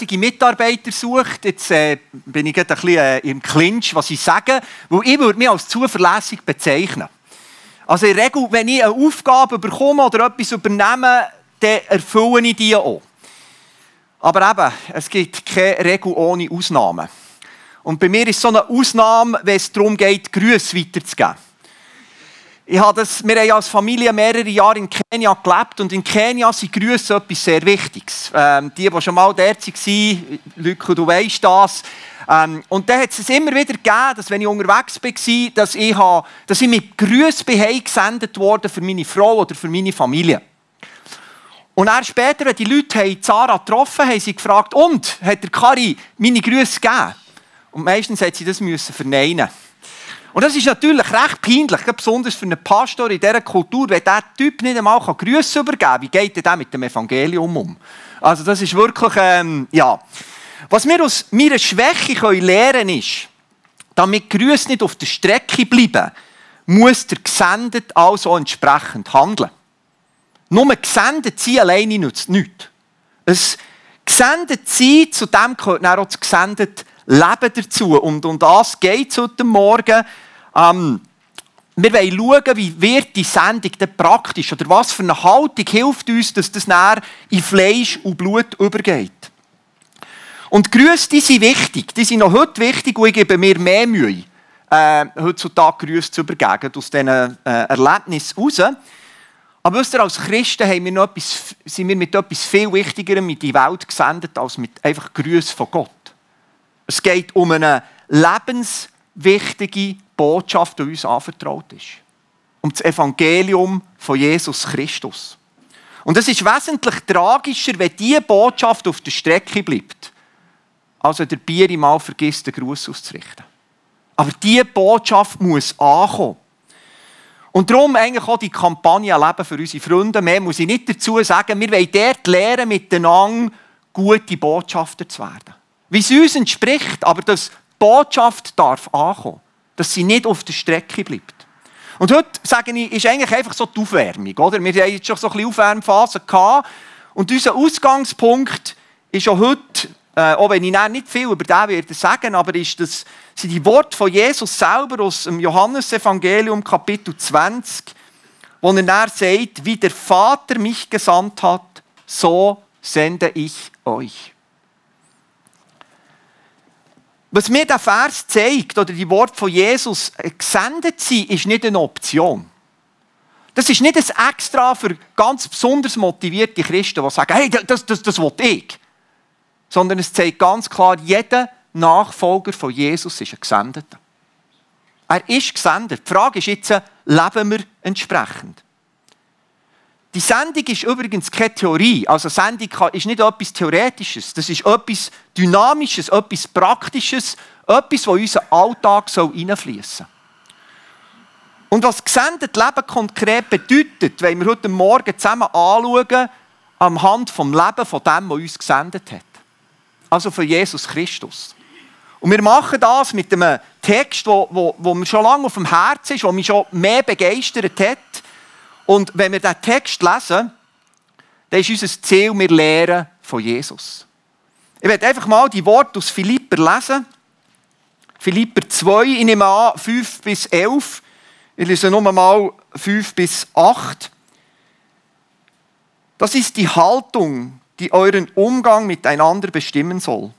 zuverlässige Mitarbeiter sucht, jetzt äh, bin ich gerade ein bisschen äh, im Clinch, was ich sage, weil ich würde mich als zuverlässig bezeichnen. Also in der Regel, wenn ich eine Aufgabe bekomme oder etwas übernehme, dann erfülle ich die auch. Aber eben, es gibt keine Regel ohne Ausnahmen. Und bei mir ist so eine Ausnahme, wenn es darum geht, Grüße weiterzugeben. Ich habe das, wir haben als Familie mehrere Jahre in Kenia gelebt und in Kenia sind Grüße etwas sehr Wichtiges. Ähm, die, die schon mal dort waren, Lücke, du weißt das. Ähm, und dann hat es immer wieder gegeben, dass wenn ich unterwegs war, dass ich, habe, dass ich mit Grüßen gesendet wurde für meine Frau oder für meine Familie. Und dann später, wenn die Leute Zara getroffen haben, haben sie gefragt, und, hat der Kari meine Grüße gegeben? Und meistens hat sie das müssen verneinen. Und das ist natürlich recht peinlich, besonders für einen Pastor in dieser Kultur, wenn dieser Typ nicht einmal Grüße übergeben kann. Wie geht er mit dem Evangelium um? Also das ist wirklich, ähm, ja. Was wir aus meiner Schwäche können lernen ist, damit Grüße nicht auf der Strecke bleiben, muss der Gesendet also entsprechend handeln. Nur gesendet sein alleine nützt nichts. Es gesendet sein, zu dem gehört auch das gesendete Leben dazu. Und um das geht es heute Morgen. Ähm, wir wollen schauen, wie wird die Sendung denn praktisch oder was für eine Haltung hilft uns, dass das näher in Fleisch und Blut übergeht. Und Grüße, die sind wichtig. Die sind noch heute wichtig und ich gebe mir mehr Mühe, äh, heutzutage Grüße zu übergeben, aus diesen äh, Erlebnissen heraus. Aber wisst ihr, als Christen haben wir noch etwas, sind wir mit etwas viel Wichtigerem in die Welt gesendet, als mit einfach Grüßen von Gott. Es geht um eine lebenswichtige Botschaft, die uns anvertraut ist. Um das Evangelium von Jesus Christus. Und es ist wesentlich tragischer, wenn diese Botschaft auf der Strecke bleibt, als wenn der Bier mal vergisst, den Gruß auszurichten. Aber diese Botschaft muss ankommen. Und darum eigentlich auch die Kampagne Leben für unsere Freunde. Mehr muss ich nicht dazu sagen. Wir wollen dort lernen, miteinander gute Botschafter zu werden wie es uns entspricht, aber dass die Botschaft darf ankommen, dass sie nicht auf der Strecke bleibt. Und heute, sage ich, ist eigentlich einfach so die Aufwärmung. Oder? Wir haben jetzt schon so ein bisschen Aufwärmphase gehabt. Und unser Ausgangspunkt ist auch heute, äh, auch wenn ich nicht viel über den werde sagen, aber ist das, sind die Worte von Jesus selber aus dem Johannesevangelium Kapitel 20, wo er dann sagt, wie der Vater mich gesandt hat, so sende ich euch. Was mir der Vers zeigt, oder die Worte von Jesus, gesendet sein, ist nicht eine Option. Das ist nicht ein Extra für ganz besonders motivierte Christen, die sagen, hey, das, das, das will ich. Sondern es zeigt ganz klar, jeder Nachfolger von Jesus ist ein Gesendeter. Er ist gesendet. Die Frage ist jetzt, leben wir entsprechend? Die Sendung ist übrigens keine Theorie. Also Sendung ist nicht etwas Theoretisches. Das ist etwas Dynamisches, etwas Praktisches, etwas, das in unseren Alltag hineinfließen soll. Und was gesendet Leben konkret bedeutet, wenn wir heute Morgen zusammen anschauen, am Hand vom Leben von dem, der uns gesendet hat. Also von Jesus Christus. Und wir machen das mit einem Text, der, wo, wo mir schon lange auf dem Herzen ist, der mich schon mehr begeistert hat und wenn wir diesen Text lesen, dann ist unser Ziel, wir lernen von Jesus. Ich werde einfach mal die Worte aus Philipper lesen. Philipper 2, ich nehme an, 5 bis 11. Ich lese nur mal 5 bis 8. Das ist die Haltung, die euren Umgang miteinander bestimmen soll.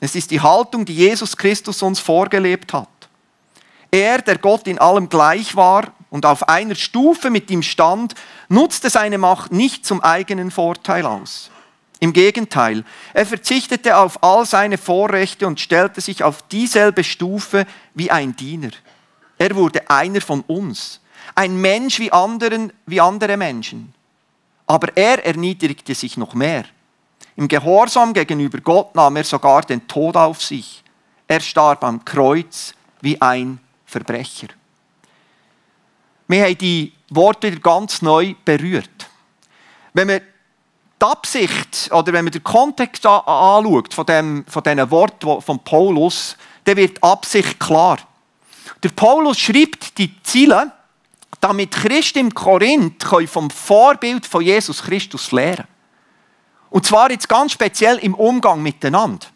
Es ist die Haltung, die Jesus Christus uns vorgelebt hat. Er, der Gott in allem gleich war und auf einer Stufe mit ihm stand, nutzte seine Macht nicht zum eigenen Vorteil aus. Im Gegenteil, er verzichtete auf all seine Vorrechte und stellte sich auf dieselbe Stufe wie ein Diener. Er wurde einer von uns, ein Mensch wie, anderen, wie andere Menschen. Aber er erniedrigte sich noch mehr. Im Gehorsam gegenüber Gott nahm er sogar den Tod auf sich. Er starb am Kreuz wie ein Verbrecher. Wir haben die Worte wieder ganz neu berührt. Wenn man die Absicht oder wenn man den Kontext anschaut von, dem, von diesen Worten von Paulus, dann wird die Absicht klar. Der Paulus schreibt die Ziele, damit Christen im Korinth vom Vorbild von Jesus Christus lernen Und zwar jetzt ganz speziell im Umgang miteinander.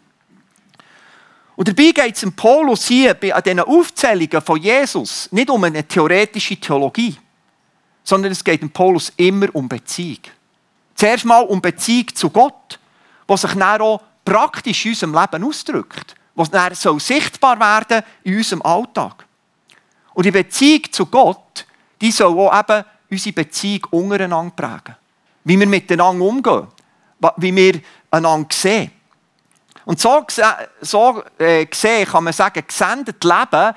Und dabei geht es Paulus hier bei diesen Aufzählungen von Jesus nicht um eine theoretische Theologie, sondern es geht im Paulus immer um Beziehung. Zuerst mal um Beziehung zu Gott, was sich dann auch praktisch in unserem Leben ausdrückt, was dann soll sichtbar werden in unserem Alltag. Und die Beziehung zu Gott, die soll auch eben unsere Beziehung untereinander prägen. Wie wir miteinander umgehen, wie wir einander sehen. Und so, so äh, gesehen kann man sagen, gesendet Leben hat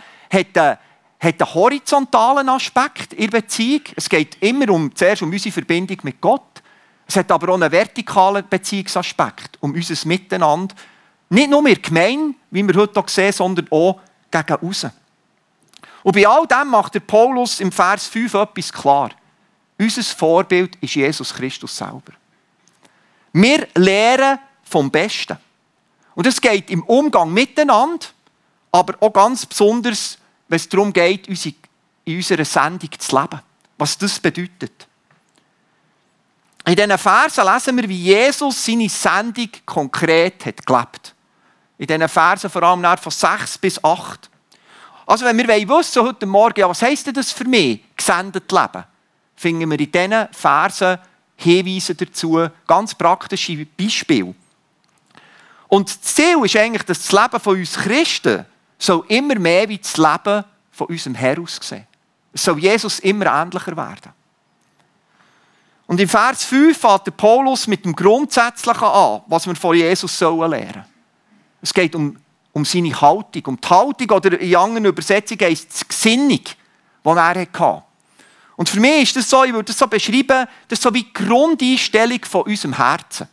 einen, hat einen horizontalen Aspekt in der Beziehung. Es geht immer um, zuerst um unsere Verbindung mit Gott. Es hat aber auch einen vertikalen Beziehungsaspekt, um unser Miteinander. Nicht nur mit Gemeinde, wie wir heute auch sehen, sondern auch gegen außen. Und bei all dem macht der Paulus im Vers 5 etwas klar. Unser Vorbild ist Jesus Christus selber. Wir lehren vom Besten. Und es geht im Umgang miteinander, aber auch ganz besonders, wenn es darum geht, in unserer Sendung zu leben. Was das bedeutet. In diesen Versen lesen wir, wie Jesus seine Sendung konkret hat gelebt. In diesen Versen vor allem von 6 bis 8. Also wenn wir wissen heute Morgen, ja, was heisst denn das für mich, gesendet leben, finden wir in diesen Versen Hinweise dazu, ganz praktische Beispiele. Und das Ziel ist eigentlich, dass das Leben von uns Christen soll immer mehr wie das Leben von unserem Herr aussehen. Es soll Jesus immer ähnlicher werden. Und im Vers 5 fährt der Paulus mit dem Grundsätzlichen an, was wir von Jesus sollen lernen. Es geht um, um seine Haltung, um die Haltung oder in anderen Übersetzungen heisst es die Gesinnung, die er hatte. Und für mich ist das so, ich würde das so beschreiben, das ist so wie die Grundeinstellung von unserem Herzen.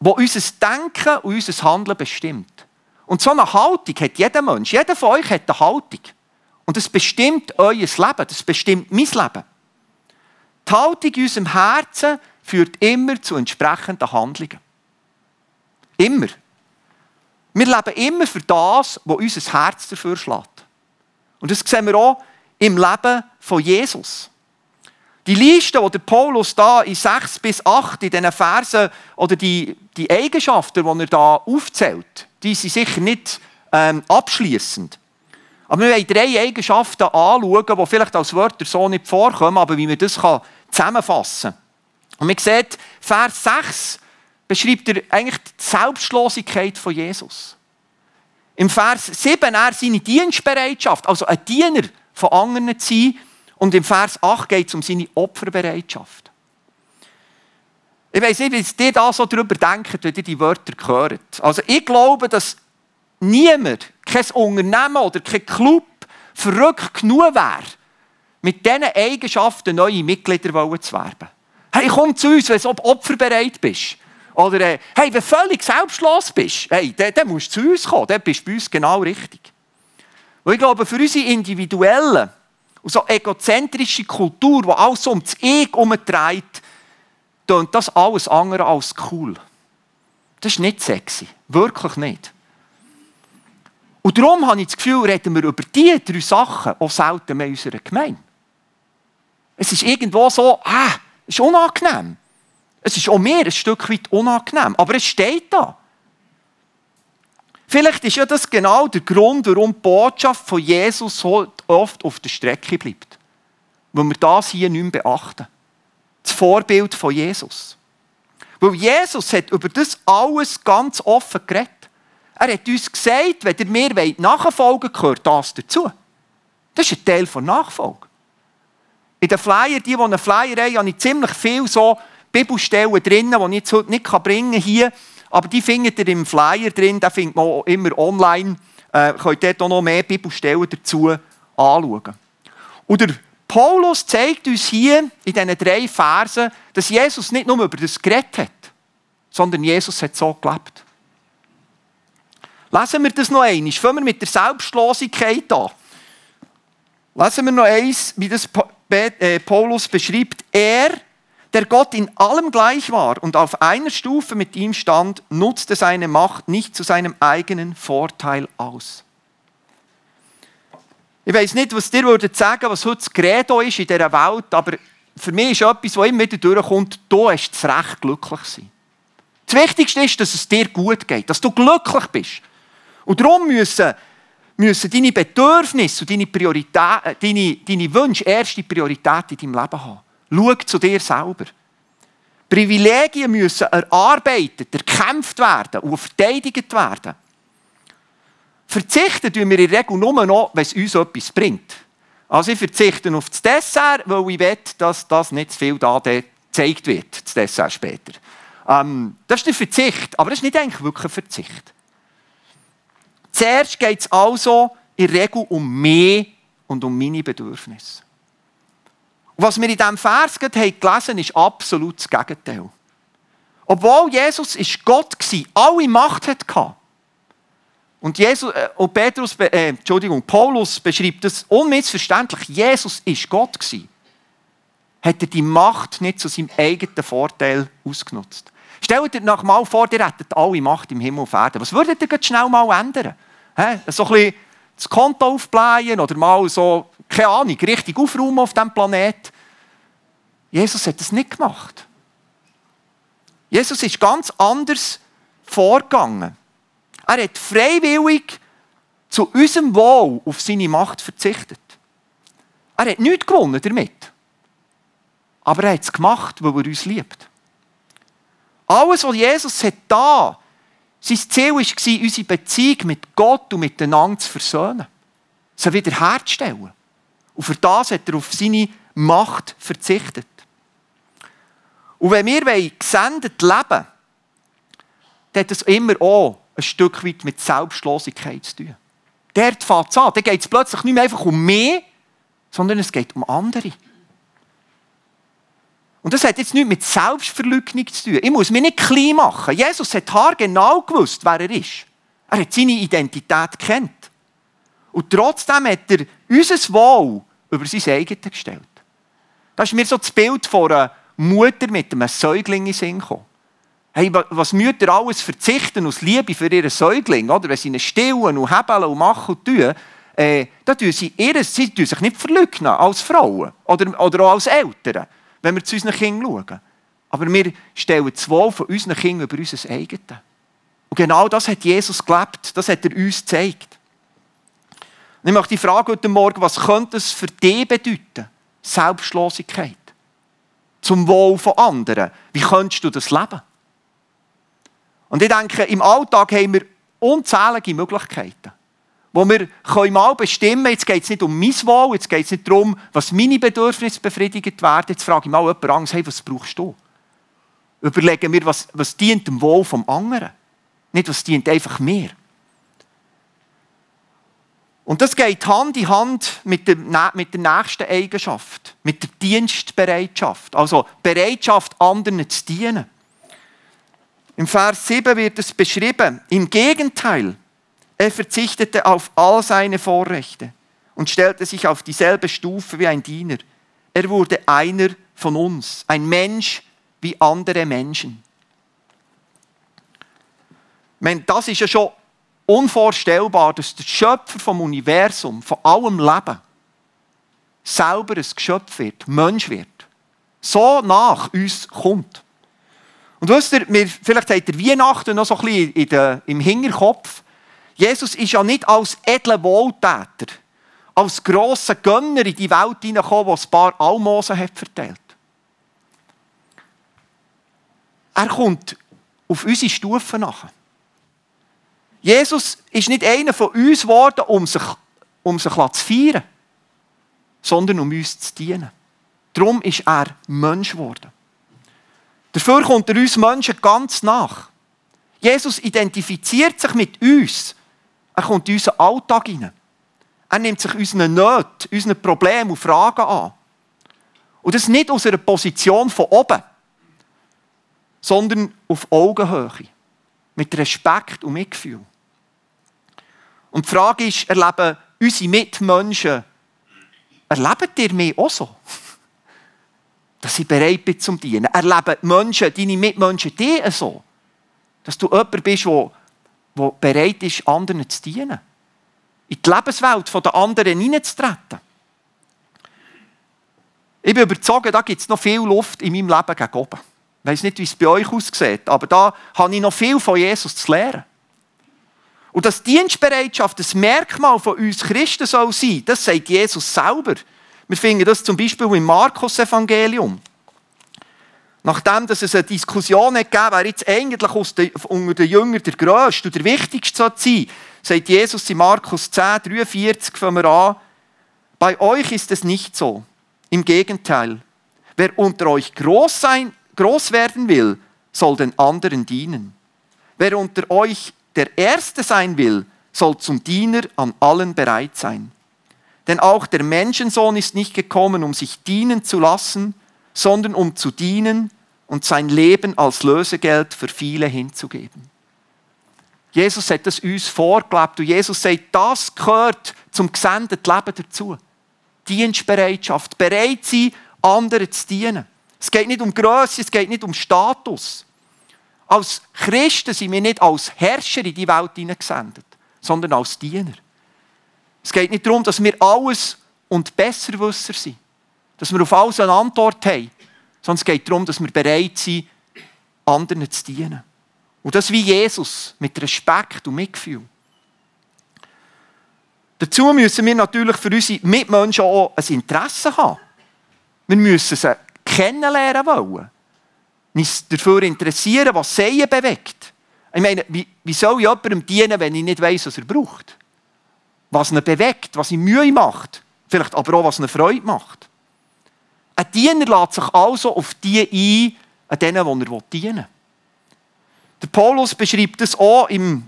Wo unser Denken und unser Handeln bestimmt. Und so eine Haltung hat jeder Mensch, jeder von euch hat eine Haltung. Und das bestimmt euer Leben, das bestimmt mein Leben. Die Haltung in unserem Herzen führt immer zu entsprechenden Handlungen. Immer. Wir leben immer für das, was unser Herz dafür schlägt. Und das sehen wir auch im Leben von Jesus. Die Liste, die Paulus da in 6 bis 8 in diesen Versen oder die, die Eigenschaften, die er da aufzählt, die sind sicher nicht ähm, abschließend. Aber wir wollen drei Eigenschaften anschauen, die vielleicht als Wörter so nicht vorkommen, aber wie man das kann zusammenfassen kann. Und man sieht, Vers 6 beschreibt er eigentlich die Selbstlosigkeit von Jesus. Im Vers 7 er seine Dienstbereitschaft, also ein Diener von anderen zu sein. Und im Vers 8 geht es um seine Opferbereitschaft. Ich weiß nicht, wie ihr da so darüber denkt, wenn ihr die Wörter hört. Also ich glaube, dass niemand, kein Unternehmen oder kein Club verrückt genug wäre, mit diesen Eigenschaften neue Mitglieder zu werben. Hey, komm zu uns, wenn du opferbereit bist. Oder äh, hey, wenn du völlig selbstlos bist, hey, dann, dann musst du zu uns kommen, dann bist du bei uns genau richtig. Und ich glaube, für unsere individuelle und so egozentrische Kultur, die alles um das Ich herumtreibt, tönt das alles andere als cool. Das ist nicht sexy. Wirklich nicht. Und darum habe ich das Gefühl, reden wir über diese drei Sachen auch selten mehr in unserer Gemeinde. Es ist irgendwo so, ah, es ist unangenehm. Es ist auch mir ein Stück weit unangenehm, aber es steht da. Vielleicht ist ja das genau der Grund, warum die Botschaft von Jesus so oft auf der Strecke bleibt. Weil wir das hier nicht mehr beachten. Das Vorbild von Jesus. Weil Jesus hat über das alles ganz offen geredet. Er hat uns gesagt, wenn ihr mir nachfolgen gehört das dazu. Das ist ein Teil der Nachfolge. In den Flyer, die, die einen Flyer haben, habe ich ziemlich viele so Bibelstellen drin, die ich jetzt heute nicht bringen kann hier. Aber die findet ihr im Flyer drin, den findet man auch immer online. Äh, könnt dort noch mehr Bibelstellen dazu anschauen. Und der Paulus zeigt uns hier in diesen drei Versen, dass Jesus nicht nur über das geredet hat, sondern Jesus hat so gelebt. Lesen wir das noch einmal. Fangen wir mit der Selbstlosigkeit an. Lesen wir noch eins, wie das äh, Paulus beschreibt. Er, der Gott in allem gleich war und auf einer Stufe mit ihm stand, nutzte seine Macht nicht zu seinem eigenen Vorteil aus. Ich weiß nicht, was dir würde sagen, was heute das Credo ist in dieser Welt, aber für mich ist etwas, was immer wieder durchkommt, du hast das Recht, glücklich zu sein. Das Wichtigste ist, dass es dir gut geht, dass du glücklich bist. Und darum müssen, müssen deine Bedürfnisse und deine, Priorität, äh, deine, deine Wünsche erste Priorität in deinem Leben haben. Schau zu dir selber. Privilegien müssen erarbeitet, erkämpft werden und verteidigt werden. Verzichten tun wir in der Regel nur noch, wenn es uns etwas bringt. Also ich verzichte auf das Dessert, weil ich will, dass das nicht zu viel da gezeigt wird, das Dessert später. Ähm, das ist der Verzicht, aber das ist nicht eigentlich wirklich ein Verzicht. Zuerst geht es also in der Regel um mich und um meine Bedürfnisse. Was wir in diesem Vers haben gelesen ist absolut das Gegenteil. Obwohl Jesus ist Gott war, alle Macht hatte, und, Jesus, äh, und Petrus, äh, Entschuldigung, Paulus beschreibt das unmissverständlich. Jesus ist Gott gewesen. Hat er die Macht nicht zu seinem eigenen Vorteil ausgenutzt. Stellt euch noch mal vor, ihr hättet alle Macht im Himmel auf Erden. Was würdet ihr schnell mal ändern? He? So ein bisschen das Konto aufblähen oder mal so, keine Ahnung, richtig aufräumen auf diesem Planet. Jesus hat das nicht gemacht. Jesus ist ganz anders vorgegangen. Er hat freiwillig zu unserem Wohl auf seine Macht verzichtet. Er hat nichts gewonnen damit. Aber er hat es gemacht, weil er uns liebt. Alles, was Jesus hat da, sein Ziel war, unsere Beziehung mit Gott und miteinander zu versöhnen. Sie wiederherzustellen. Und für das hat er auf seine Macht verzichtet. Und wenn wir gesendet leben wollen, dann hat es immer auch ein Stück weit mit Selbstlosigkeit zu tun. Dort fängt es an. Dann geht es plötzlich nicht mehr einfach um mich, sondern es geht um andere. Und das hat jetzt nichts mit Selbstverleugnung zu tun. Ich muss mich nicht klein machen. Jesus hat haargenau gewusst, wer er ist. Er hat seine Identität kennt. Und trotzdem hat er unser Wohl über sein eigenes gestellt. Das ist mir so das Bild von einer Mutter mit einem Säugling in Sinn gekommen. Hey, was Mütter alles verzichten aus Liebe für ihren Säugling, oder? Wenn sie ihn stillen und hebeln und machen und tun, äh, da tun sie, ihres, sie tun sich nicht verleugnen als Frauen oder, oder auch als Eltern, wenn wir zu unseren Kindern schauen. Aber wir stellen Wohl von unseren Kindern über unser eigenes. Und genau das hat Jesus gelebt, das hat er uns gezeigt. Ich möchte die Frage heute Morgen, was könnte es für dich bedeuten? Selbstlosigkeit. Zum Wohl von anderen. Wie könntest du das leben? Und ich denke, im Alltag haben wir unzählige Möglichkeiten, wo wir mal bestimmen können, jetzt geht es nicht um mein Wohl, jetzt geht es nicht darum, was meine Bedürfnisse befriedigt werden. Jetzt frage ich mal jemanden Angst, hey, was brauchst du? Überlegen wir, was, was dient dem Wohl vom anderen. Nicht, was dient einfach mir. Und das geht Hand in Hand mit der, mit der nächsten Eigenschaft, mit der Dienstbereitschaft. Also Bereitschaft, anderen zu dienen. Im Vers 7 wird es beschrieben. Im Gegenteil, er verzichtete auf all seine Vorrechte und stellte sich auf dieselbe Stufe wie ein Diener. Er wurde einer von uns, ein Mensch wie andere Menschen. meine, das ist ja schon unvorstellbar, dass der Schöpfer vom Universum, von allem Leben, selber ein Geschöpf wird, Mensch wird, so nach uns kommt. Und wisst ihr, wir, vielleicht habt ihr Weihnachten noch so ein bisschen in der, im Hinterkopf. Jesus ist ja nicht als edler Wohltäter, als grosser Gönner in die Welt hineingekommen, der ein paar Almosen hat verteilt. Er kommt auf unsere Stufen nach. Jesus ist nicht einer von uns geworden, um sich, um sich zu feiern, sondern um uns zu dienen. Darum ist er Mensch geworden. Dafür kommt er uns Menschen ganz nach. Jesus identifiziert sich mit uns. Er kommt in unseren Alltag hinein. Er nimmt sich unseren Nöten, unseren Problemen und Fragen an. Und das nicht aus einer Position von oben, sondern auf Augenhöhe. Mit Respekt und Mitgefühl. Und die Frage ist, erleben unsere Mitmenschen, erleben ihr mich auch so? dass ich bereit bin zum Dienen. Erleben die Menschen, deine Mitmenschen die so. Dass du jemand bist, der, der bereit ist, anderen zu dienen. In die Lebenswelt der anderen hineinzutreten. Ich bin überzeugt, da gibt es noch viel Luft in meinem Leben gegen oben. Ich weiß nicht, wie es bei euch aussieht, aber da habe ich noch viel von Jesus zu lernen. Und dass Dienstbereitschaft das Merkmal von uns Christen soll sein, das sagt Jesus selber. Wir finden das zum Beispiel im Markus-Evangelium. Nachdem dass es eine Diskussion gegeben hat, wer jetzt eigentlich unter den Jüngern der Größte und der Wichtigste sein soll, sagt Jesus in Markus 10, 43, fangen wir an, bei euch ist es nicht so. Im Gegenteil, wer unter euch groß, sein, groß werden will, soll den anderen dienen. Wer unter euch der Erste sein will, soll zum Diener an allen bereit sein. Denn auch der Menschensohn ist nicht gekommen, um sich dienen zu lassen, sondern um zu dienen und sein Leben als Lösegeld für viele hinzugeben. Jesus hat das uns vorgelebt und Jesus sagt, das gehört zum gesendeten Leben dazu. Dienstbereitschaft, bereit sein, anderen zu dienen. Es geht nicht um Größe, es geht nicht um Status. Als Christen sind wir nicht als Herrscher in die Welt hineingesendet, sondern als Diener. Es geht nicht darum, dass wir alles und Besserwisser sind, dass wir auf alles eine Antwort haben, sondern es geht darum, dass wir bereit sind, anderen zu dienen. Und das wie Jesus, mit Respekt und Mitgefühl. Dazu müssen wir natürlich für unsere Mitmenschen auch ein Interesse haben. Wir müssen sie kennenlernen wollen. Uns dafür interessieren, was sie bewegt. Ich meine, wie, wie soll ich jemandem dienen, wenn ich nicht weiß, was er braucht? Was ihn bewegt, was ihm Mühe macht. Vielleicht aber auch, was ihn Freude macht. Ein Diener lässt sich also auf die ein, an denen, die er dienen will. Der Paulus beschreibt es auch im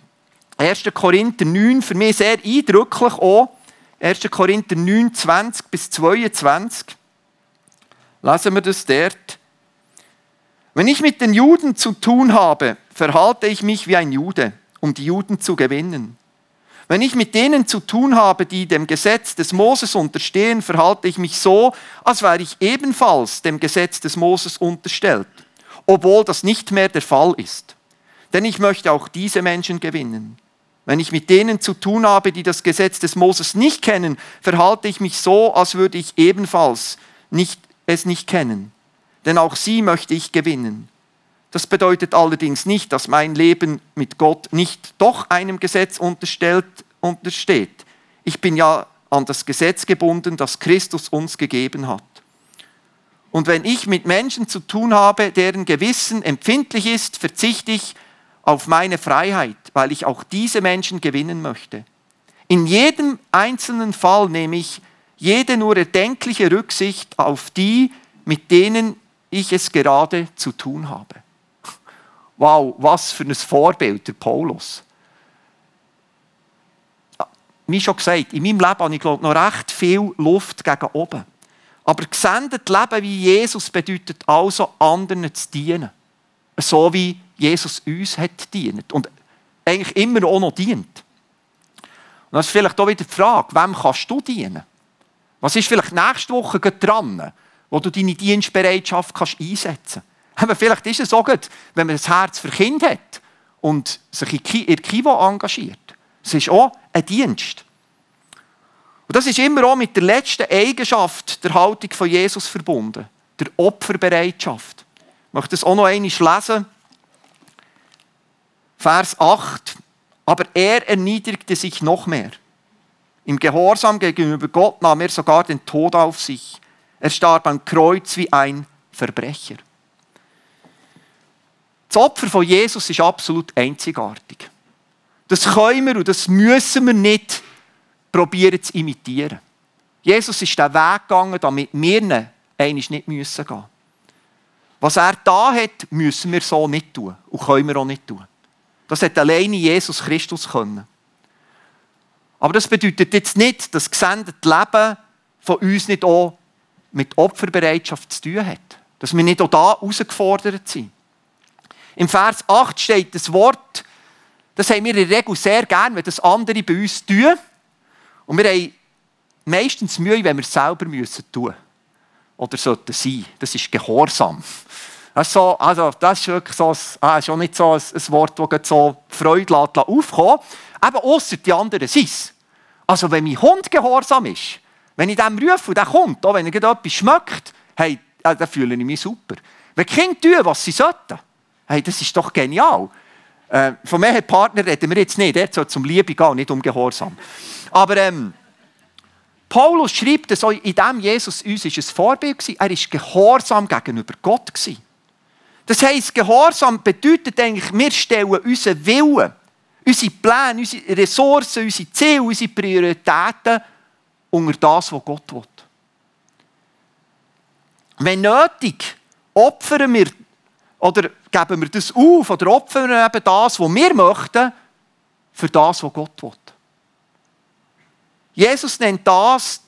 1. Korinther 9, für mich sehr eindrücklich auch. 1. Korinther 9, 20 bis 22. Lassen wir das dort. Wenn ich mit den Juden zu tun habe, verhalte ich mich wie ein Jude, um die Juden zu gewinnen. Wenn ich mit denen zu tun habe, die dem Gesetz des Moses unterstehen, verhalte ich mich so, als wäre ich ebenfalls dem Gesetz des Moses unterstellt, obwohl das nicht mehr der Fall ist. Denn ich möchte auch diese Menschen gewinnen. Wenn ich mit denen zu tun habe, die das Gesetz des Moses nicht kennen, verhalte ich mich so, als würde ich ebenfalls nicht, es nicht kennen. Denn auch sie möchte ich gewinnen. Das bedeutet allerdings nicht, dass mein Leben mit Gott nicht doch einem Gesetz unterstellt, untersteht. Ich bin ja an das Gesetz gebunden, das Christus uns gegeben hat. Und wenn ich mit Menschen zu tun habe, deren Gewissen empfindlich ist, verzichte ich auf meine Freiheit, weil ich auch diese Menschen gewinnen möchte. In jedem einzelnen Fall nehme ich jede nur erdenkliche Rücksicht auf die, mit denen ich es gerade zu tun habe. Wow, was für ein Vorbild, der Paulus. Wie schon gesagt, in meinem Leben habe ich glaube, noch recht viel Luft gegen oben. Aber gesendet Leben wie Jesus bedeutet also, anderen zu dienen. So wie Jesus uns hat dient und eigentlich immer auch noch dient. Und das ist vielleicht auch wieder die Frage, wem kannst du dienen? Was ist vielleicht nächste Woche dran, wo du deine Dienstbereitschaft kannst einsetzen kannst? Vielleicht ist es auch gut, wenn man das Herz für Kind hat und sich in Kivo engagiert. Es ist auch ein Dienst. Und das ist immer auch mit der letzten Eigenschaft der Haltung von Jesus verbunden, der Opferbereitschaft. Ich möchte das auch noch einmal lesen. Vers 8. Aber er erniedrigte sich noch mehr. Im Gehorsam gegenüber Gott nahm er sogar den Tod auf sich. Er starb am Kreuz wie ein Verbrecher. Das Opfer von Jesus ist absolut einzigartig. Das können wir und das müssen wir nicht probieren zu imitieren. Jesus ist den Weg gegangen, damit wir ihn nicht müssen gehen. Was er da hat, müssen wir so nicht tun und können wir auch nicht tun. Das hat alleine Jesus Christus können. Aber das bedeutet jetzt nicht, dass das gesendete Leben von uns nicht auch mit Opferbereitschaft zu tun hat. Dass wir nicht auch da herausgefordert sind. Im Vers 8 steht das Wort, das haben wir in der Regel sehr gern, wenn das andere bei uns tun. Und wir haben meistens Mühe, wenn wir es selber müssen tun Oder sollten sein. Das ist Gehorsam. Das ist, so, also, das ist wirklich so, ah, ist auch nicht so ein, ein Wort, das so Freude lässt, aufkommen Eben ausser die anderen sind. Also wenn mein Hund gehorsam ist, wenn ich dem rufe und der kommt, auch wenn er etwas schmeckt, hey, äh, da fühle ich mich super. Wenn die Kinder tun, was sie sollten, hey, das ist doch genial. Äh, von mehreren Partnern reden wir jetzt nicht, der soll zum Liebe gehen, nicht um Gehorsam. Aber ähm, Paulus schreibt dass in dem Jesus uns ist ein Vorbild war. Er war gehorsam gegenüber Gott. Das heisst, Gehorsam bedeutet eigentlich, wir stellen unseren Willen, unsere Pläne, unsere Ressourcen, unsere Ziele, unsere Prioritäten unter das, was Gott will. Wenn nötig, opfern wir oder geben wir das auf oder opfern wir eben das, was wir möchten, für das, was Gott will. Jesus nennt das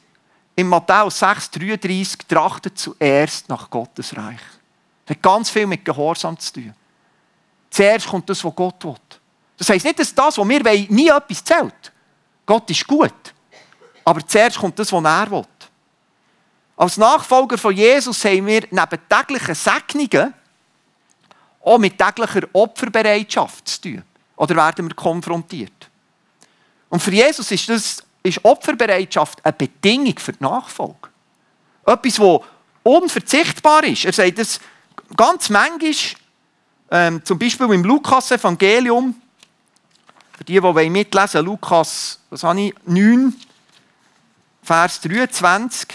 in Matthäus 6,33 trachtet zuerst nach Gottes Reich. Das hat ganz viel mit Gehorsam zu tun. Zuerst kommt das, was Gott will. Das heisst nicht, dass das, was wir wollen, nie etwas zählt. Gott ist gut. Aber zuerst kommt das, was er will. Als Nachfolger von Jesus haben wir neben täglichen Segnungen auch mit täglicher Opferbereitschaft zu tun. Oder werden wir konfrontiert? Und für Jesus ist, das, ist Opferbereitschaft eine Bedingung für die Nachfolge. Etwas, das unverzichtbar ist. Er sagt das ganz manchmal, ähm, zum Beispiel im Lukas-Evangelium, für die, die mitlesen wollen, Lukas was habe ich, 9, Vers 23.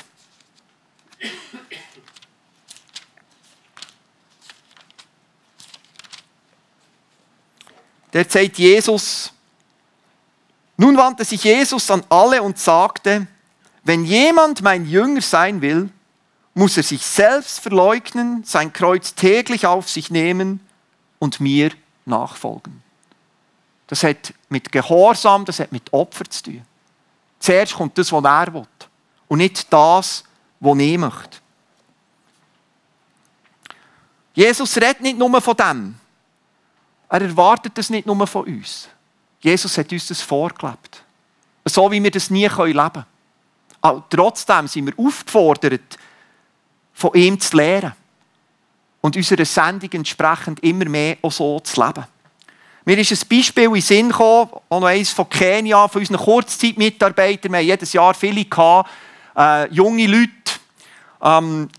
Der sagt Jesus, nun wandte sich Jesus an alle und sagte, wenn jemand mein Jünger sein will, muss er sich selbst verleugnen, sein Kreuz täglich auf sich nehmen und mir nachfolgen. Das hat mit Gehorsam, das hat mit Opfer zu tun. Zuerst kommt das, was er will und nicht das, was ich möchte. Jesus redet nicht nur von dem, er erwartet das nicht nur von uns. Jesus hat uns das vorgelebt. So wie wir das nie leben können. Aber trotzdem sind wir aufgefordert, von ihm zu lernen. Und unserer Sendung entsprechend immer mehr auch so zu leben. Mir ist ein Beispiel in den Sinn gekommen, auch noch eines von Kenia, von unseren Kurzzeitmitarbeitern. Wir haben jedes Jahr viele gehabt, äh, junge Leute. Ähm,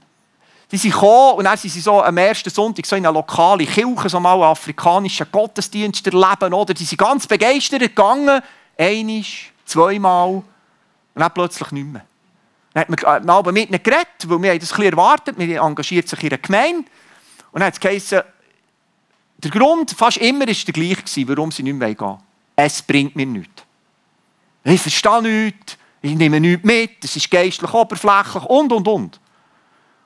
die sind gekommen und dann sind sie so am ersten Sonntag so in einer lokalen Kirche, so mal afrikanischen Gottesdienst erleben. Oder? Die sind ganz begeistert gegangen. Einmal, zweimal und dann plötzlich nicht mehr. Dann hat man äh, mit ihnen geredet, weil wir das ein erwartet. Man engagiert sich in einer Gemeinde. Und dann hat es der Grund fast immer war der gleiche, warum sie nicht mehr gehen. Es bringt mir nichts. Ich verstehe nichts, ich nehme nichts mit, es ist geistlich oberflächlich und, und, und.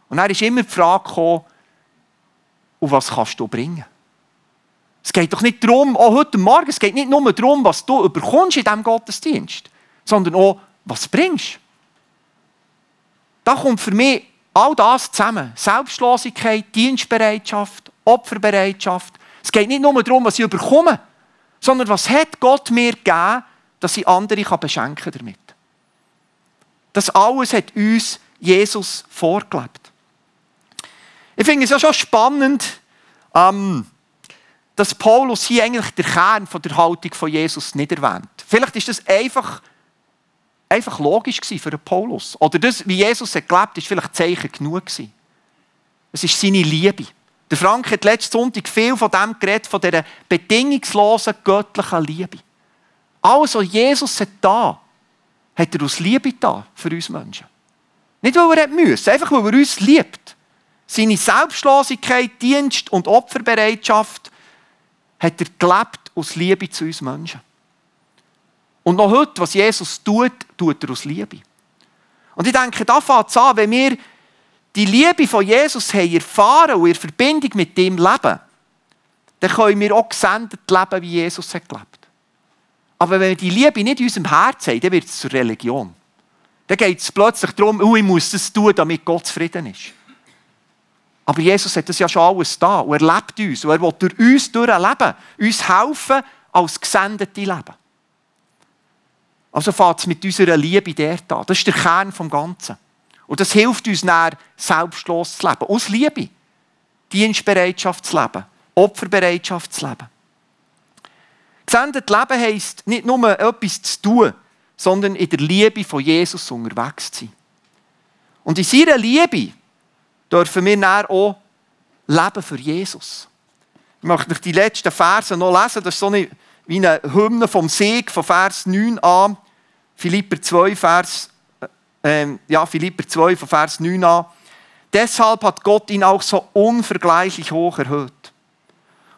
Und dann ist immer die Frage gekommen, was kannst du bringen? Es geht doch nicht darum, auch heute Morgen, es geht nicht nur darum, was du überkommst in diesem Gottesdienst, sondern auch, was bringst. Da kommt für mich all das zusammen. Selbstlosigkeit, Dienstbereitschaft, Opferbereitschaft. Es geht nicht nur darum, was ich überkomme, sondern was hat Gott mir gegeben, dass ich andere beschenken damit. Das alles hat uns Jesus vorgelebt. Ich finde es ja schon spannend, ähm, dass Paulus hier eigentlich den Kern der Haltung von Jesus nicht erwähnt. Vielleicht ist das einfach, einfach logisch für Paulus. Oder das, wie Jesus hat gelebt, ist vielleicht Zeichen genug. Es ist seine Liebe. Der Frank hat letzten Sonntag viel von dem geredet, von dieser bedingungslosen göttlichen Liebe. Alles, was Jesus hat da, hat er aus Liebe da für uns Menschen. Nicht, weil er müssen, einfach weil er uns liebt. Seine Selbstlosigkeit, Dienst und Opferbereitschaft hat er gelebt aus Liebe zu uns Menschen. Und noch heute, was Jesus tut, tut er aus Liebe. Und ich denke, da fängt es an, wenn wir die Liebe von Jesus haben erfahren und in Verbindung mit ihm leben, dann können wir auch gesendet leben, wie Jesus hat gelebt. Aber wenn wir die Liebe nicht in unserem Herzen haben, dann wird es zur Religion. Dann geht es plötzlich darum, oh, ich muss das tun, damit Gott zufrieden ist. Aber Jesus hat das ja schon alles da und er lebt uns und er will durch uns durchleben, uns helfen, als Gesendete leben. Also fängt es mit unserer Liebe dort an. Das ist der Kern des Ganzen. Und das hilft uns dann, selbstlos zu leben. Aus Liebe. Dienstbereitschaft zu leben. Opferbereitschaft zu leben. Gesendet Leben heisst nicht nur etwas zu tun, sondern in der Liebe von Jesus unterwegs zu sein. Und in seiner Liebe dürfen wir dann auch leben für Jesus. Ich möchte euch die letzten Verse noch lesen. Das ist so eine, wie eine Hymne vom Sieg von Vers 9 an. Philipper 2, Vers, äh, ja, Philipper 2 von Vers 9 an. Deshalb hat Gott ihn auch so unvergleichlich hoch erhöht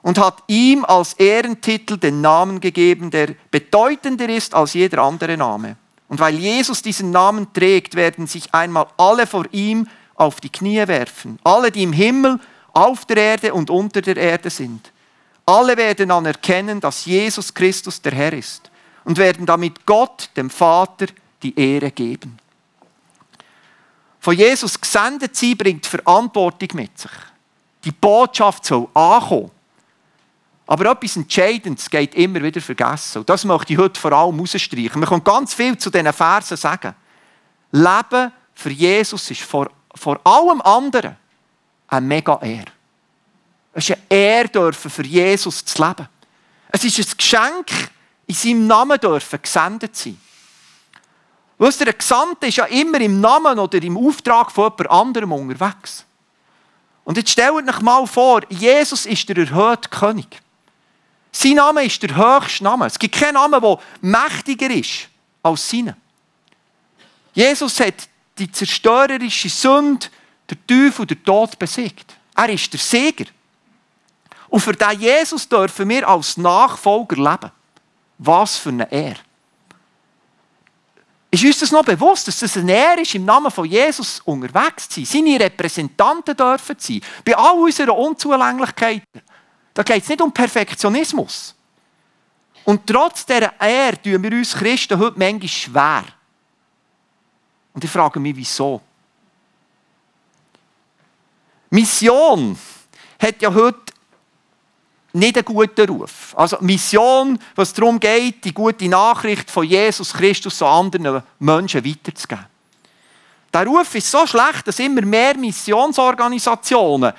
und hat ihm als Ehrentitel den Namen gegeben, der bedeutender ist als jeder andere Name. Und weil Jesus diesen Namen trägt, werden sich einmal alle vor ihm auf die Knie werfen. Alle, die im Himmel, auf der Erde und unter der Erde sind. Alle werden anerkennen, dass Jesus Christus der Herr ist und werden damit Gott, dem Vater, die Ehre geben. Von Jesus gesendet sein bringt Verantwortung mit sich. Die Botschaft soll ankommen. Aber etwas Entscheidendes geht immer wieder vergessen. Und das möchte ich heute vor allem herausstreichen. Man kann ganz viel zu diesen Versen sagen. Leben für Jesus ist vor, vor allem anderen eine mega Ehre. Es ist eine Ehre, dürfen für Jesus zu leben. Es ist ein Geschenk, in seinem Namen dürfen gesendet sein. Wisst ihr, ein Gesandter ist ja immer im Namen oder im Auftrag von jemand anderem unterwegs. Und jetzt stellt euch mal vor, Jesus ist der erhöhte König. Sein Name ist der höchste Name. Es gibt keinen Namen, der mächtiger ist als seine. Jesus hat die zerstörerische Sünde, der Teufel und der Tod besiegt. Er ist der Sieger. Und für diesen Jesus dürfen wir als Nachfolger leben. Was für eine Ehre. Ist uns das noch bewusst, dass es eine Ehre ist, im Namen von Jesus unterwegs zu sein? Seine Repräsentanten dürfen sein. Bei all unserer Unzulänglichkeit da geht es nicht um Perfektionismus. Und trotz dieser Ehre tun wir uns Christen heute manchmal schwer. Und ich frage mich, wieso? Mission hat ja heute nicht einen guten Ruf. Also Mission, was darum geht, die gute Nachricht von Jesus Christus an anderen Menschen weiterzugeben. Der Ruf ist so schlecht, dass immer mehr Missionsorganisationen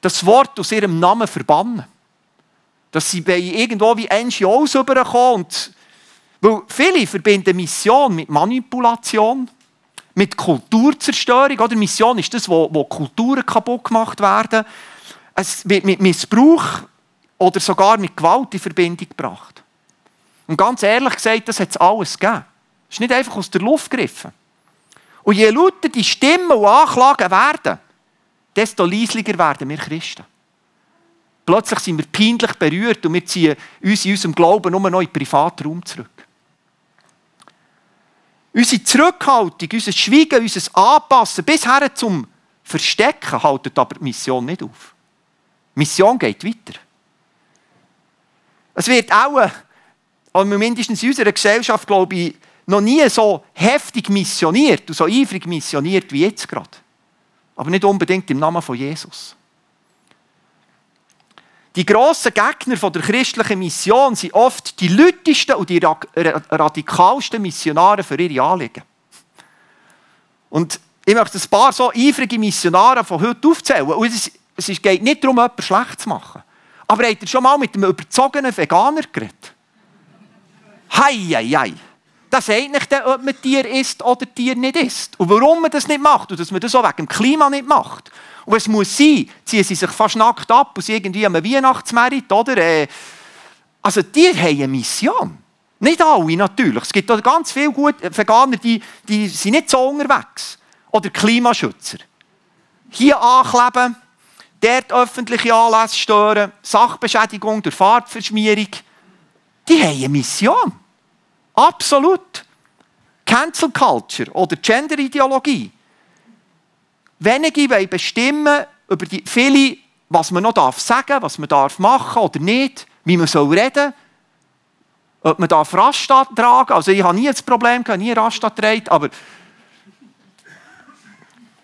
das Wort aus ihrem Namen verbannen. Dass sie bei irgendwo wie NGOs rüberkommen. Weil viele verbinden Mission mit Manipulation, mit Kulturzerstörung. Oder Mission ist das, wo, wo Kulturen kaputt gemacht werden. Es wird mit Missbrauch oder sogar mit Gewalt in Verbindung gebracht. Und ganz ehrlich gesagt, das hat es alles gegeben. Es ist nicht einfach aus der Luft gegriffen. Und je lauter die Stimmen und Anklagen werden, desto leislicher werden wir Christen. Plötzlich sind wir peinlich berührt und wir ziehen uns in unserem Glauben nur noch in den Privatraum zurück. Unsere Zurückhaltung, unser Schweigen, unser Anpassen bis her zum Verstecken haltet aber die Mission nicht auf. Die Mission geht weiter. Es wird auch, also mindestens in unserer Gesellschaft, glaube ich, noch nie so heftig missioniert und so eifrig missioniert wie jetzt gerade. Aber nicht unbedingt im Namen von Jesus. Die grossen Gegner der christlichen Mission sind oft die lütesten und die radikalsten Missionare für ihre Anliegen. Und ich möchte ein paar so eifrige Missionare von heute aufzählen. Und es geht nicht darum, jemanden schlecht zu machen. Aber habt ihr schon mal mit einem überzogenen Veganer geredet? Hei, hei, hei. Das sagt nicht, ob man Tier isst oder Tier nicht isst. Und warum man das nicht macht und dass man das auch wegen dem Klima nicht macht. Und es muss sein, ziehen sie sich fast nackt ab und irgendwie am Weihnachtsmerit, oder? Äh, also die haben eine Mission. Nicht alle natürlich. Es gibt auch ganz viele gute Veganer, die, die sind nicht so unterwegs. Oder Klimaschützer. Hier ankleben, dort öffentliche Anlässe stören, Sachbeschädigung durch Fahrtverschmierung. Die haben eine Mission. Absolut. Cancel Culture oder Gender-Ideologie. Wenige wollen bestimmen über die viele, was man noch darf sagen, was man darf machen oder nicht, wie man soll reden, ob man darf Raststadt tragen. Also ich habe nie das Problem gehabt, nie Raststadt tragen, aber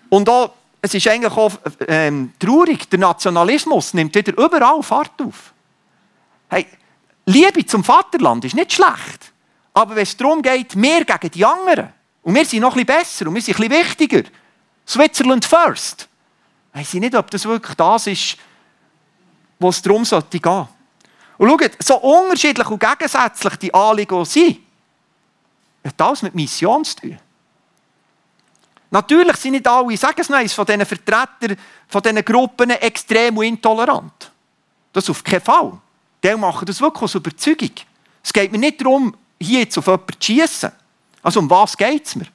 und auch, es ist eigentlich auch ähm, traurig, der Nationalismus nimmt wieder überall Fahrt auf. Hey, Liebe zum Vaterland ist nicht schlecht. Aber wenn es darum geht, wir gegen die anderen, und wir sind noch bisschen besser und wir sind bisschen wichtiger, Switzerland first, weiß ich nicht, ob das wirklich das ist, wo es darum sollte gehen. Und schaut, so unterschiedlich und gegensätzlich die Anliegen sind, hat alles mit Mission zu tun. Natürlich sind nicht alle, sagen es noch von diesen Vertretern, von diesen Gruppen extrem und intolerant. Das auf keinen Fall. Die machen das wirklich aus Überzeugung. Es geht mir nicht darum, hier jetzt auf jemanden zu schiessen. Also um was geht es mir?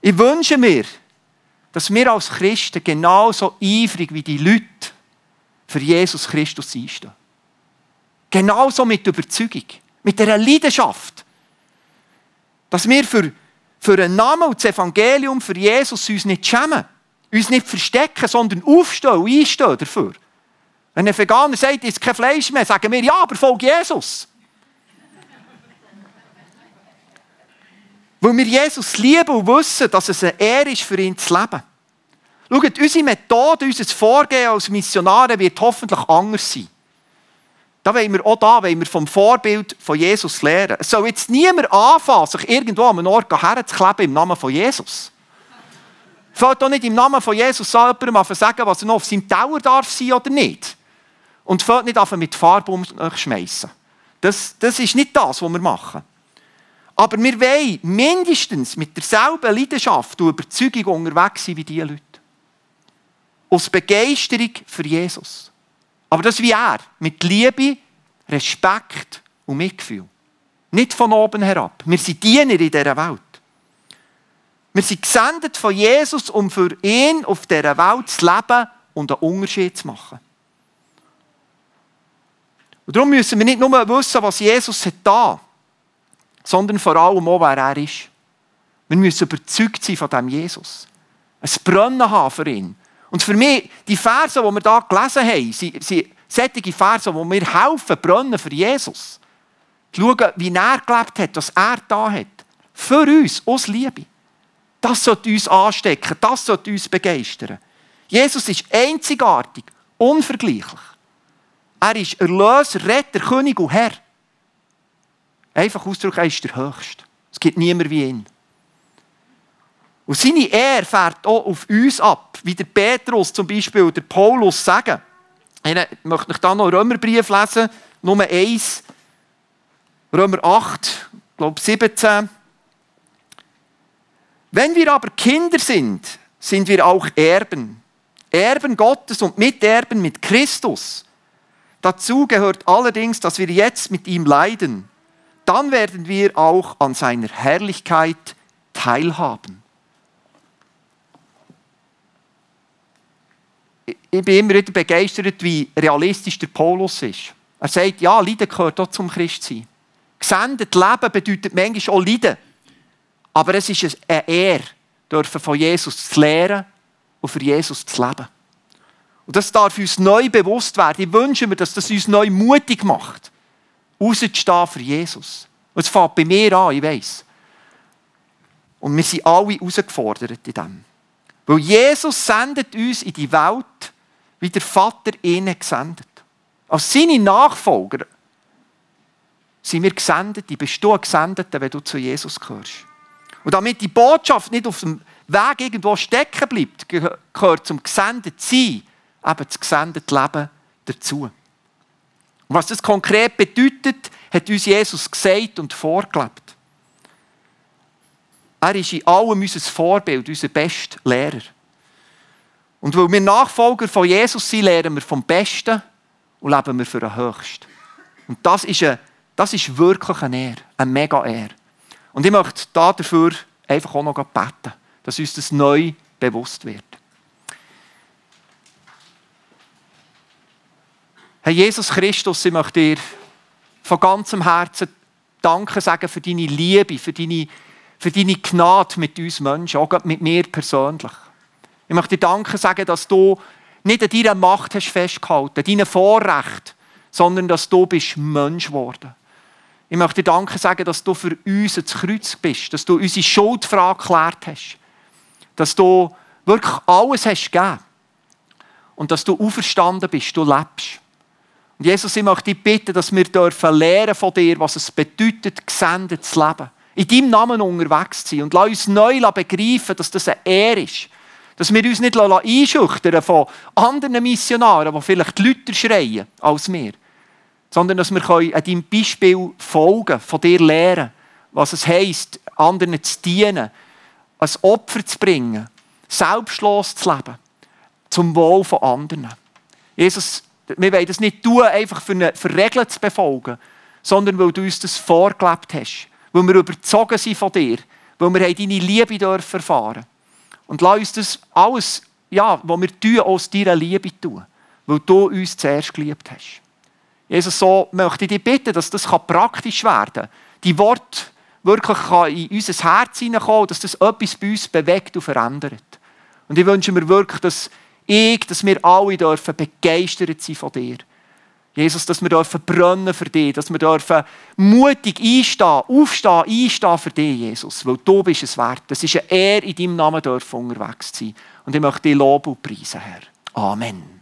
Ich wünsche mir, dass wir als Christen genauso eifrig wie die Leute für Jesus Christus einstehen. Genauso mit Überzeugung, mit dieser Leidenschaft. Dass wir für, für einen Namen und das Evangelium für Jesus uns nicht schämen, uns nicht verstecken, sondern aufstehen und einstehen dafür. Wenn ein Veganer sagt, es ist kein Fleisch mehr, sagen wir, ja, aber folge Jesus. Weil wir Jesus lieben und wissen, dass es eine Ehre ist, für ihn zu leben. Schaut, unsere Methode, unser Vorgehen als Missionare wird hoffentlich anders sein. Da wollen wir auch da wollen wir vom Vorbild von Jesus lernen. Es soll jetzt niemand anfangen, sich irgendwo an einem Ort herzukleben im Namen von Jesus. Fällt doch nicht im Namen von Jesus an, jemandem an sagen, was er noch auf seinem Tower darf sein oder nicht. Und fällt nicht an mit Farbe umschmeißen. Das, das ist nicht das, was wir machen. Aber wir wollen mindestens mit derselben Leidenschaft und Überzeugung unterwegs sein wie diese Leute. Aus Begeisterung für Jesus. Aber das wie er, mit Liebe, Respekt und Mitgefühl. Nicht von oben herab. Wir sind Diener in dieser Welt. Wir sind gesendet von Jesus, um für ihn auf dieser Welt zu leben und einen Unterschied zu machen. Und darum müssen wir nicht nur wissen, was Jesus hat da sondern vor allem auch, wer er ist. Wir müssen überzeugt sein von dem Jesus. Ein Brennen haben für ihn. Und für mich, die Verse, die wir hier gelesen haben, sind, sind solche Verse, die mir helfen, brennen für Jesus. Zu schauen, wie er gelebt hat, was er da hat. Für uns, aus Liebe. Das sollte uns anstecken, das sollte uns begeistern. Jesus ist einzigartig, unvergleichlich. Er ist Erlöser, Retter, König und Herr. Einfach ausdrücken, er ist der Höchste. Es gibt niemand wie ihn. Und seine Ehre fährt auch auf uns ab, wie der Petrus zum Beispiel oder Paulus sagen. Ich möchte euch da noch Römerbrief lesen, Nummer 1, Römer 8, glaube 17. Wenn wir aber Kinder sind, sind wir auch Erben. Erben Gottes und Miterben mit Christus. Dazu gehört allerdings, dass wir jetzt mit ihm leiden dann werden wir auch an seiner Herrlichkeit teilhaben. Ich bin immer wieder begeistert, wie realistisch der Paulus ist. Er sagt, ja, Leiden gehört auch zum Christsein. Gesendet Leben bedeutet manchmal auch Leiden. Aber es ist eine Ehre, dürfen von Jesus zu lehren und für Jesus zu leben. Und das darf uns neu bewusst werden. Ich wünsche mir, dass das uns neu mutig macht rauszustehen für Jesus. Und es fängt bei mir an, ich weiss. Und wir sind alle herausgefordert in dem. Weil Jesus sendet uns in die Welt, wie der Vater ihn gesendet. Als seine Nachfolger sind wir gesendet, die bist du gesendet, wenn du zu Jesus gehörst. Und damit die Botschaft nicht auf dem Weg irgendwo stecken bleibt, gehört zum gesendet sein, eben das gesendet Leben dazu. Und was das konkret bedeutet, hat uns Jesus gesagt und vorgelebt. Er ist in allem unser Vorbild, unser bester Lehrer. Und weil wir Nachfolger von Jesus sind, lernen wir vom Besten und leben wir für den Höchsten. Und das ist, eine, das ist wirklich eine Ehre, eine mega Ehre. Und ich möchte dafür einfach auch noch beten, dass uns das neu bewusst wird. Herr Jesus Christus, ich möchte dir von ganzem Herzen Danke sagen für deine Liebe, für deine, für deine Gnade mit uns Menschen, auch mit mir persönlich. Ich möchte dir Danke sagen, dass du nicht an deiner Macht hast festgehalten, deinen Vorrecht, sondern dass du bist Mensch geworden. Ich möchte dir Danke sagen, dass du für uns ins Kreuz bist, dass du unsere Schuldfrage geklärt hast, dass du wirklich alles hast gegeben und dass du auferstanden bist, du lebst. Und Jesus, ich möchte dich bitten, dass wir dürfen lernen von dir, was es bedeutet, gesendet zu leben. In deinem Namen unterwegs zu sein. Und lass uns neu begreifen, dass das eine Ehre ist. Dass wir uns nicht einschüchtern von anderen Missionaren, die vielleicht lauter schreien als wir. Sondern dass wir an deinem Beispiel folgen, von dir lernen, was es heisst, anderen zu dienen ein Opfer zu bringen, selbstlos zu leben, zum Wohl von anderen. Jesus, wir wollen das nicht tun, einfach für eine für Regeln zu befolgen, sondern weil du uns das vorgelebt hast, weil wir überzogen sind von dir, weil wir deine Liebe dürfen erfahren. Und lass uns das alles, ja, was wir tun, aus deiner Liebe tun, weil du uns zuerst geliebt hast. Jesus, so möchte ich dich bitten, dass das praktisch werden kann. Die Worte wirklich in unser Herz hineinkommen, dass das etwas bei uns bewegt und verändert. Und ich wünsche mir wirklich, dass ich, dass wir alle dürfen begeistert sein von dir. Jesus, dass wir dürfen brennen für dich, dass wir dürfen mutig einstehen, aufstehen, einstehen für dich, Jesus, weil du bist es wert. Das ist eine Ehre, in deinem Namen dürfen unterwegs sein. Und ich möchte dich loben und preisen, Herr. Amen.